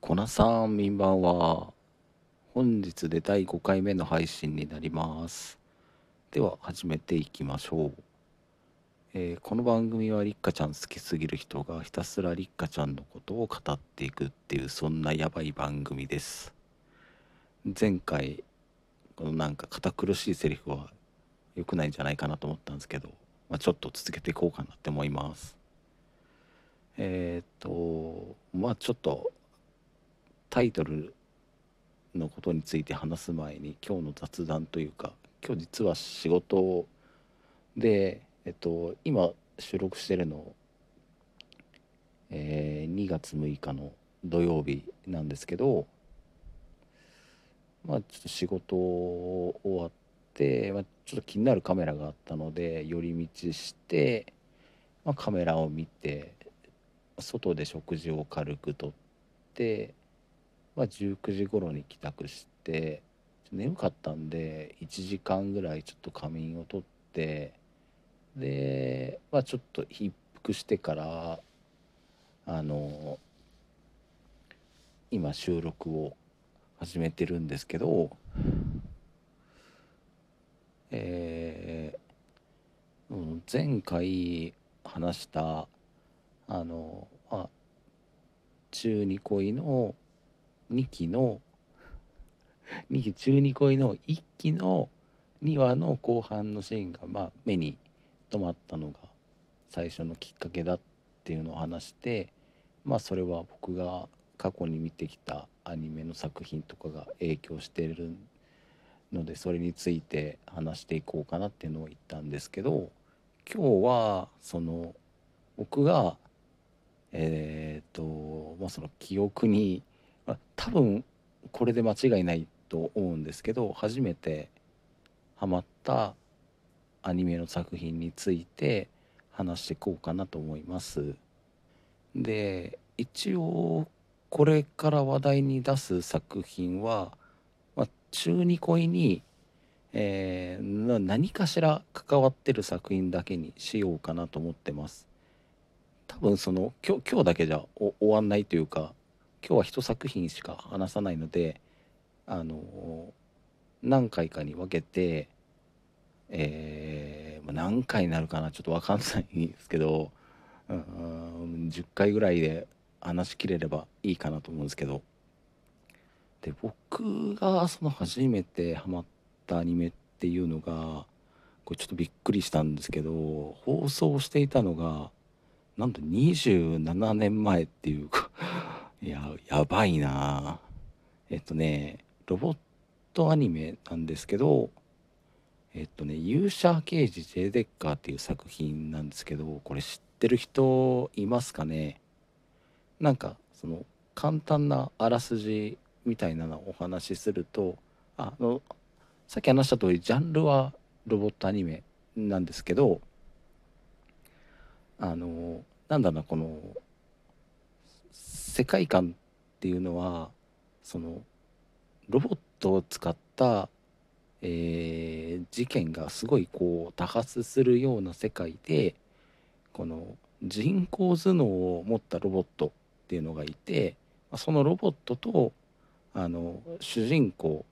コナさん、民番は。本日で第5回目の配信になります。では、始めていきましょう。えーこの番組はりっかちゃん好きすぎる人がひたすらりっかちゃんのことを語っていくっていうそんなやばい番組です。前回、このなんか堅苦しいセリフは良くないんじゃないかなと思ったんですけど、まあ、ちょっと続けていこうかなって思います。えーっと、まあちょっとタイトルのことについて話す前に今日の雑談というか今日実は仕事で、えっと、今収録してるの、えー2月6日の土曜日なんですけどまあちょっと仕事終わって、まあ、ちょっと気になるカメラがあったので寄り道して、まあ、カメラを見て外で食事を軽くとって、まあ、19時頃に帰宅して眠かったんで1時間ぐらいちょっと仮眠をとってで、まあ、ちょっと一服してからあの今収録を始めてるんですけどえーうん前回話したあのあ中二恋の2期の2期中二恋の1期の2話の後半のシーンが、まあ、目に留まったのが最初のきっかけだっていうのを話してまあそれは僕が過去に見てきたアニメの作品とかが影響してるのでそれについて話していこうかなっていうのを言ったんですけど今日はその僕がえー、とまあその記憶に、多分これで間違いないと思うんですけど初めてハマったアニメの作品について話していこうかなと思います。で一応これから話題に出す作品は、まあ、中二恋に、えー何かしら関わってる作品だけにしようかなと思ってます。多分その今日今日だけじゃ終わんないというか今日は一作品しか話さないのであの何回かに分けて、えー何回になるかなちょっと分かんないんですけど、うん、10回ぐらいで話しきれればいいかなと思うんですけど。で僕がその初めてハマったアニメっていうのがこれちょっとびっくりしたんですけど放送していたのがなんと27年前っていうかいややばいな。えっとねロボットアニメなんですけどえっとね「勇者刑事 J デッカー」っていう作品なんですけどこれ知ってる人いますかね？なんかその簡単なあらすじみたいなのをお話しするとああのさっき話した通りジャンルはロボットアニメなんですけどあのなんだろうなこの世界観っていうのはそのロボットを使った、えー事件がすごいこう多発するような世界でこの人工頭脳を持ったロボットっていうのがいてそのロボットとあの主人公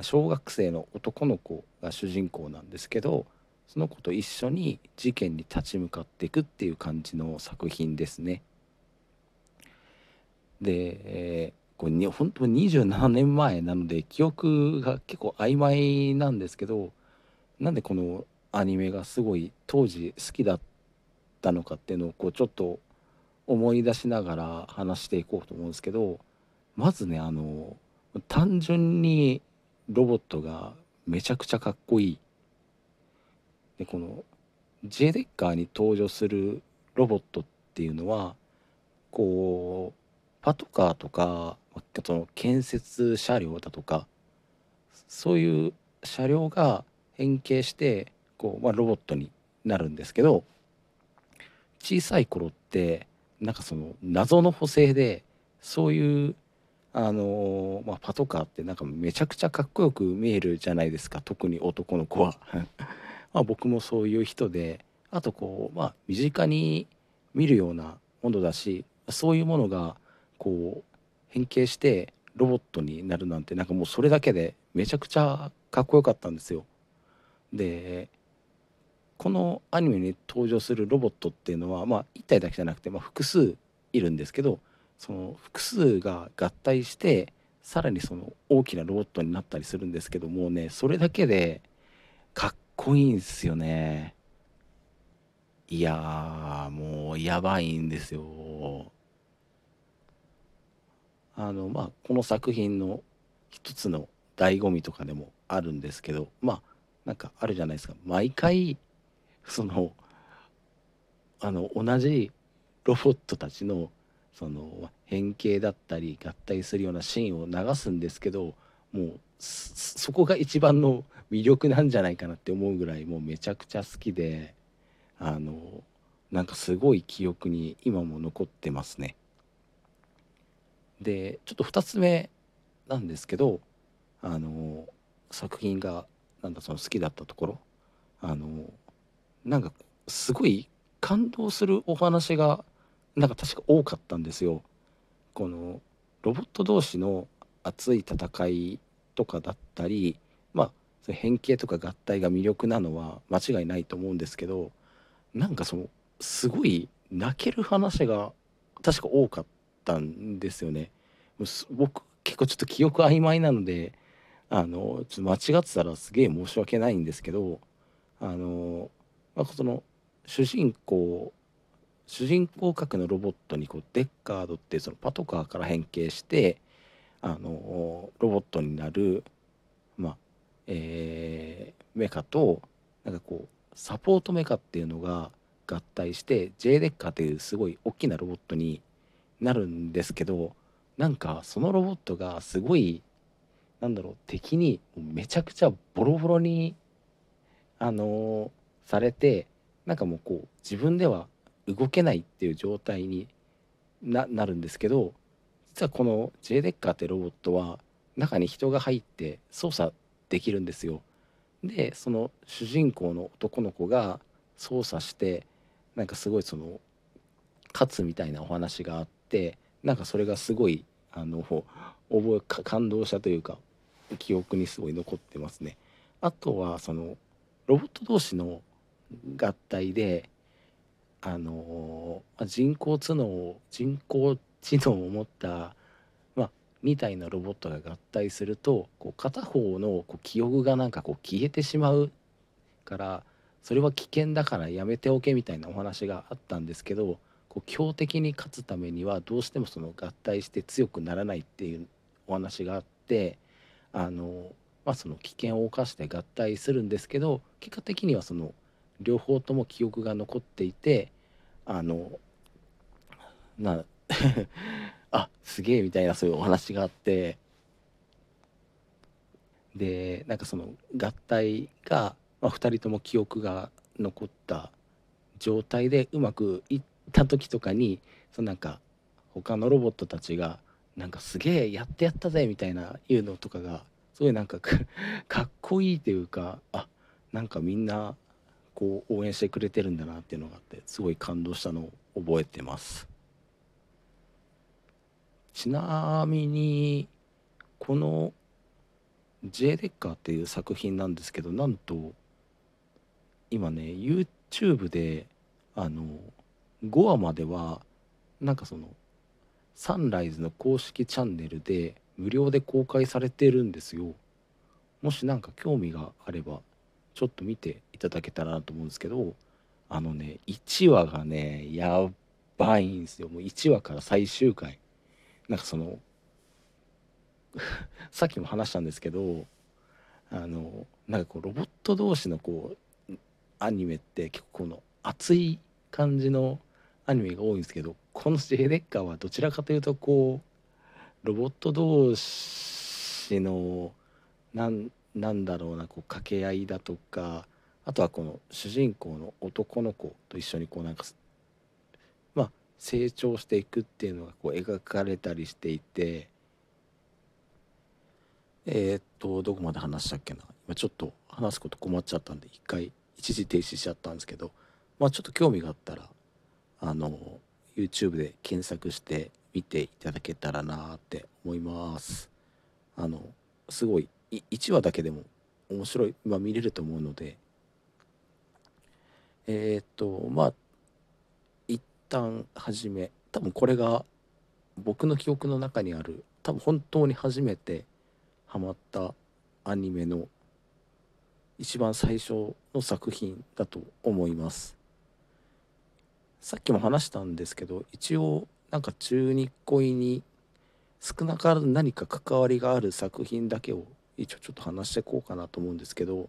小学生の男の子が主人公なんですけどその子と一緒に事件に立ち向かっていくっていう感じの作品ですね。で、えーこれに本当に27年前なので記憶が結構曖昧なんですけどなんでこのアニメがすごい当時好きだったのかっていうのをこうちょっと思い出しながら話していこうと思うんですけどまずねあの単純にロボットがめちゃくちゃかっこいい。でこの J デッカーに登場するロボットっていうのはこうパトカーとかその建設車両だとかそういう車両が変形してこう、まあ、ロボットになるんですけど小さい頃ってなんかその謎の補正でそういうあのまあ、パトカーってなんかめちゃくちゃかっこよく見えるじゃないですか特に男の子は。まあ僕もそういう人であとこうまあ身近に見るようなものだしそういうものがこう変形してロボットになるなんてなんかもうそれだけでめちゃくちゃかっこよかったんですよ。でこのアニメに登場するロボットっていうのはまあ1体だけじゃなくて、まあ、複数いるんですけどその複数が合体してさらにその大きなロボットになったりするんですけどもうねそれだけでかっこいいんすよね。いやもうやばいんですよ。あのまあこの作品の一つの醍醐味とかでもあるんですけどまあなんかあるじゃないですか毎回そのあの同じロボットたちのその変形だったり合体するようなシーンを流すんですけどもうそこが一番の魅力なんじゃないかなって思うぐらいもうめちゃくちゃ好きであのなんかすごい記憶に今も残ってますね。でちょっと2つ目なんですけどあの作品がなんだその好きだったところあのなんかすごい感動するお話がなんか確か多かったんですよ。このロボット同士の熱い戦いとかだったりまあ変形とか合体が魅力なのは間違いないと思うんですけどなんかそのすごい泣ける話が確か多かったんですよね。僕結構ちょっと記憶曖昧なのであのちょっと間違ってたらすげえ申し訳ないんですけどあの、まあ、その主人公主人公格のロボットにこうデッカードってそのパトカーから変形してあのロボットになる、まあえー、メカとなんかこうサポートメカっていうのが合体して J デッカーっていうすごい大きなロボットになるんですけどなんかそのロボットがすごいなんだろう敵にめちゃくちゃボロボロにあのー、されてなんかもうこう自分では動けないっていう状態になるんですけど実はこの J デッカーってロボットは中に人が入って操作できるんですよ。でその主人公の男の子が操作してなんかすごいその勝つみたいなお話があってなんかそれがすごいあの覚え感動したというか記憶にすごい残ってますね。あとはそのロボット同士の合体であの人工知能人工知能を持った、まあ、みたいなロボットが合体するとこう片方のこう記憶がなんかこう消えてしまうからそれは危険だからやめておけみたいなお話があったんですけどこう強敵に勝つためにはどうしてもその合体して強くならないっていうお話があってあの、まあ、その危険を冒して合体するんですけど結果的にはその両方とも記憶が残っていてあのな あすげえみたいなそういうお話があってでなんかその合体が、まあ、2人とも記憶が残った状態でうまくいった時とかにそのなんか他のロボットたちがなんかすげえやってやったぜみたいないうのとかがすごいなんか かっこいいというかあなんかみんなこう応援してくれてるんだなっていうのがあってすごい感動したのを覚えてます。ちなみにこの「J デッカー」っていう作品なんですけどなんと今ね YouTube であの5話まではなんかそのサンライズの公式チャンネルで無料で公開されてるんですよ。もし何か興味があればちょっと見ていただけたらなと思うんですけどあのね1話がねやばいんですよ。もう1話から最終回。なんかその さっきも話したんですけどあのなんかこうロボット同士のこうアニメって結構この熱い感じのアニメが多いんですけどこの J デッカーはどちらかというとこうロボット同士のなんなんだろうなこう掛け合いだとかあとはこの主人公の男の子と一緒にこうなんかまあ成長していくっていうのがこう描かれたりしていてえー、っとどこまで話したっけな。今ちょっと話すこと困っちゃったんで一回一時停止しちゃったんですけどまあちょっと興味があったらあの YouTube で検索して見ていただけたらなって思います。あのすごい1話だけでも面白い、まあ、見れると思うので。えー、っとまあ一旦始め多分これが僕の記憶の中にある多分本当に初めてハマったアニメの一番最初の作品だと思います。さっきも話したんですけど一応なんか中日恋に少なからず何か関わりがある作品だけを一応ちょっと話していこうかなと思うんですけど、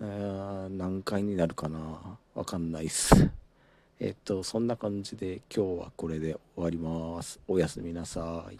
えー、何回になるかな？わかんないっす。えっとそんな感じで今日はこれで終わります。おやすみなさい。